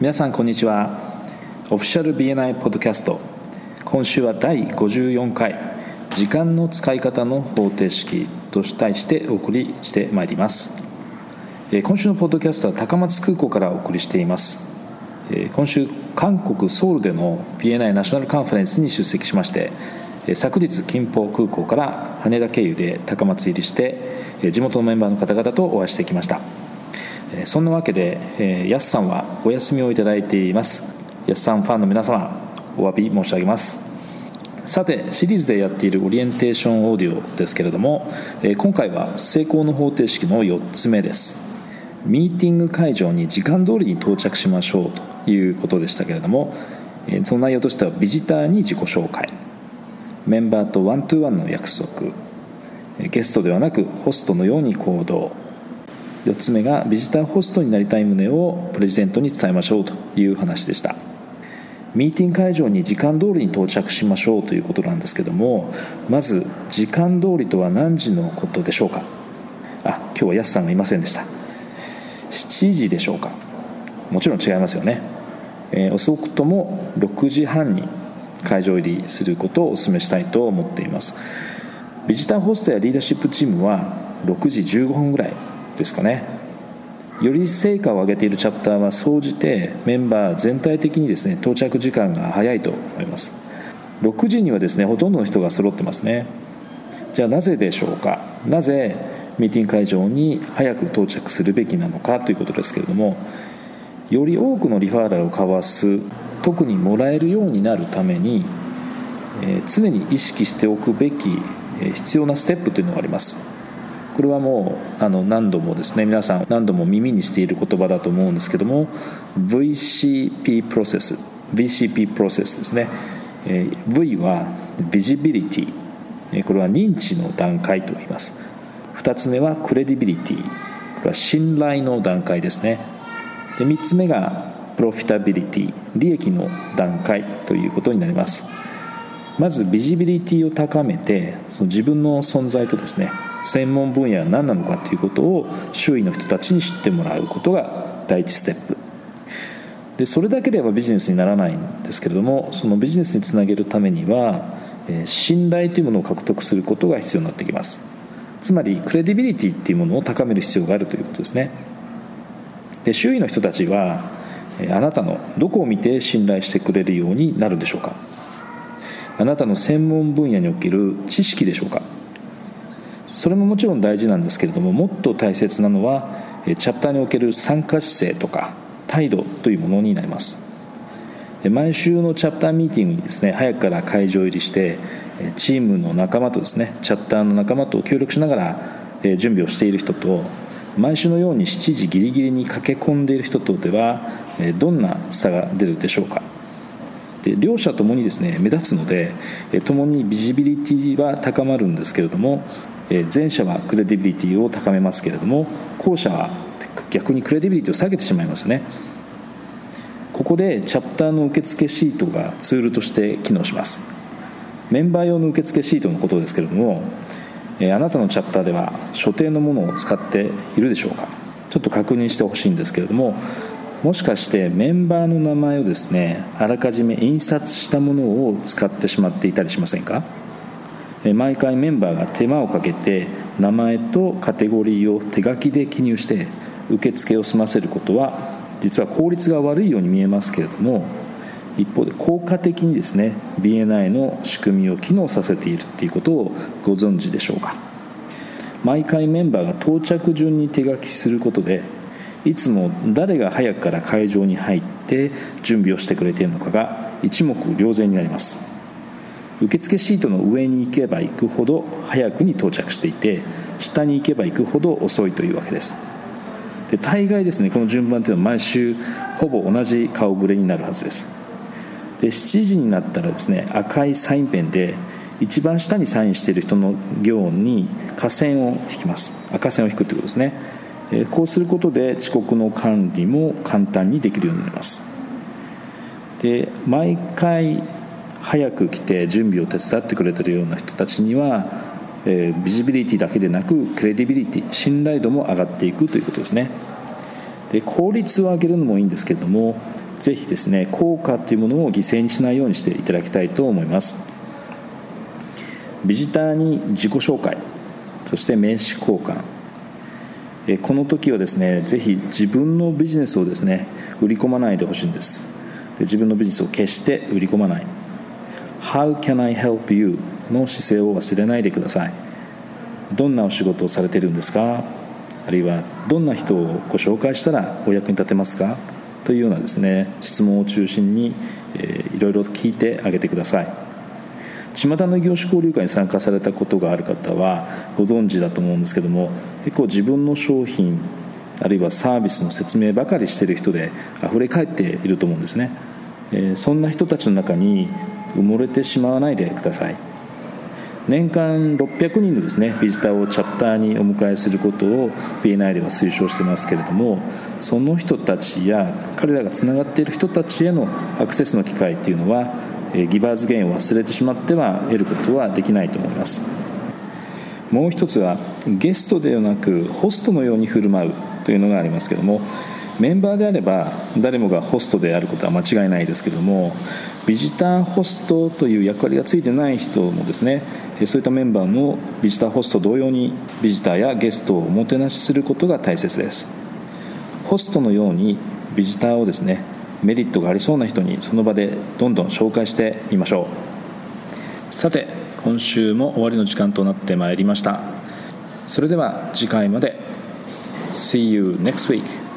皆さんこんにちは。オフィシャル BNI ポッドキャスト今週は第54回。時間の使い方の方程式と題してお送りしてまいります。今週のポッドキャストは高松空港からお送りしています。今週韓国ソウルでの BNI ナショナルカンファレンスに出席しまして昨日金浦空港から羽田経由で高松入りして地元のメンバーの方々とお会いしてきました。そんなわけで、え、やすさんはお休みをいただいています。やすさんファンの皆様お詫び申し上げます。さてシリーズでやっているオリエンテーションオーディオですけれども、え、今回は成功の方程式の4つ目です。ミーティング会場に時間通りに到着しましょうということでしたけれども、え、その内容としてはビジターに自己紹介。メンバーと one-to-one の約束。ゲストではなくホストのように行動。4つ目がビジターホストになりたい旨をプレジデントに伝えましょうという話でした。ミーティング会場に時間通りに到着しましょうということなんですけどもまず時間通りとは何時のことでしょうか？あ今日はやすさんがいませんでした。7時でしょうか？もちろん違いますよね、えー、遅くとも6時半に会場入りすることをお勧めしたいと思っています。ビジターホストやリーダーシップチームは6時15分ぐらいですかね。より成果を上げているチャプターは総じてメンバー全体的にですね到着時間が早いと思います。6時にはですねほとんどの人が揃ってますね。じゃあなぜでしょうか。なぜミーティング会場に早く到着するべきなのかということですけれどもより多くのリファーラルを交わす特にもらえるようになるために、えー、常に意識しておくべき、えー、必要なステップというのがあります。これはもうあの何度もですね皆さん何度も耳にしている言葉だと思うんですけども VCP プロセス VCP プロセスですね、え V はビジビリティこれは認知の段階と言います。2つ目はクレディビリティこれは信頼の段階ですね。で3つ目がプロフィタビリティ利益の段階ということになります。まずビジビリティを高めてその自分の存在とですね専門分野は何なのかということを周囲の人たちに知ってもらうことが第一ステップ。でそれだけではビジネスにならないんですけれどもそのビジネスにつなげるためにはえ信頼というものを獲得することが必要になってきます。つまりクレディビリティっていうものを高める必要があるということですね。で周囲の人たちはあなたのどこを見て信頼してくれるようになるでしょうか。あなたの専門分野における知識でしょうか。それももちろん大事なんですけれどももっと大切なのはチャプターにおける参加姿勢とか態度というものになります。毎週のチャプターミーティングにですね早くから会場入りしてチームの仲間とですねチャプターの仲間と協力しながら準備をしている人と毎週のように7時ギリギリに駆け込んでいる人とではどんな差が出るでしょうか。で両者ともにですね目立つので共にビジビリティは高まるんですけれども前者はクレディビリティを高めますけれども後者は逆にクレディビリティを下げてしまいますよね。ここでチャプターの受付シートがツールとして機能します。メンバー用の受付シートのことですけれどもあなたのチャプターでは所定のものを使っているでしょうか。ちょっと確認してほしいんですけれどももしかしてメンバーの名前をですねあらかじめ印刷したものを使ってしまっていたりしませんか？毎回メンバーが手間をかけて名前とカテゴリーを手書きで記入して受付を済ませることは実は効率が悪いように見えますけれども一方で効果的にですね BNI の仕組みを機能させているっていうことをご存知でしょうか？毎回メンバーが到着順に手書きすることでいつも誰が早くから会場に入って準備をしてくれているのかが一目瞭然になります。受付シートの上に行けば行くほど早くに到着していて下に行けば行くほど遅いというわけです。で大概ですねこの順番というのは毎週ほぼ同じ顔ぶれになるはずです。で7時になったらですね赤いサインペンで一番下にサインしている人の行に下線を引きます。赤線を引くということですね。こうすることで遅刻の管理も簡単にできるようになります。で毎回早く来て準備を手伝ってくれてるような人たちには、え、ビジビリティだけでなくクレディビリティ信頼度も上がっていくということですね。で効率を上げるのもいいんですけれどもぜひですね効果というものを犠牲にしないようにしていただきたいと思います。ビジターに自己紹介そして名刺交換この時はですねぜひ自分のビジネスをですね売り込まないでほしいんです。で自分のビジネスを決して売り込まない。How can I help you? の姿勢を忘れないでください。どんなお仕事をされてるんですか？あるいはどんな人をご紹介したらお役に立てますか？というようなですね質問を中心に、えー、いろいろ聞いてあげてください。巷の業種交流会に参加されたことがある方はご存知だと思うんですけども結構自分の商品あるいはサービスの説明ばかりしてる人で溢れ返っていると思うんですね、えー、そんな人たちの中に埋もれてしまわないでください。年間600人のですねビジターをチャプターにお迎えすることを BNI では推奨してますけれどもその人たちや彼らがつながっている人たちへのアクセスの機会っていうのはギバーズゲインを忘れてしまっては得ることはできないと思います。もう一つはゲストではなくホストのように振る舞うというのがありますけどもメンバーであれば誰もがホストであることは間違いないですけどもビジターホストという役割がついてない人もですねそういったメンバーのビジターホスト同様にビジターやゲストをおもてなしすることが大切です。ホストのようにビジターをですねメリットがありそうな人にその場でどんどん紹介してみましょう。さて今週も終わりの時間となってまいりました。それでは次回まで。See you next week.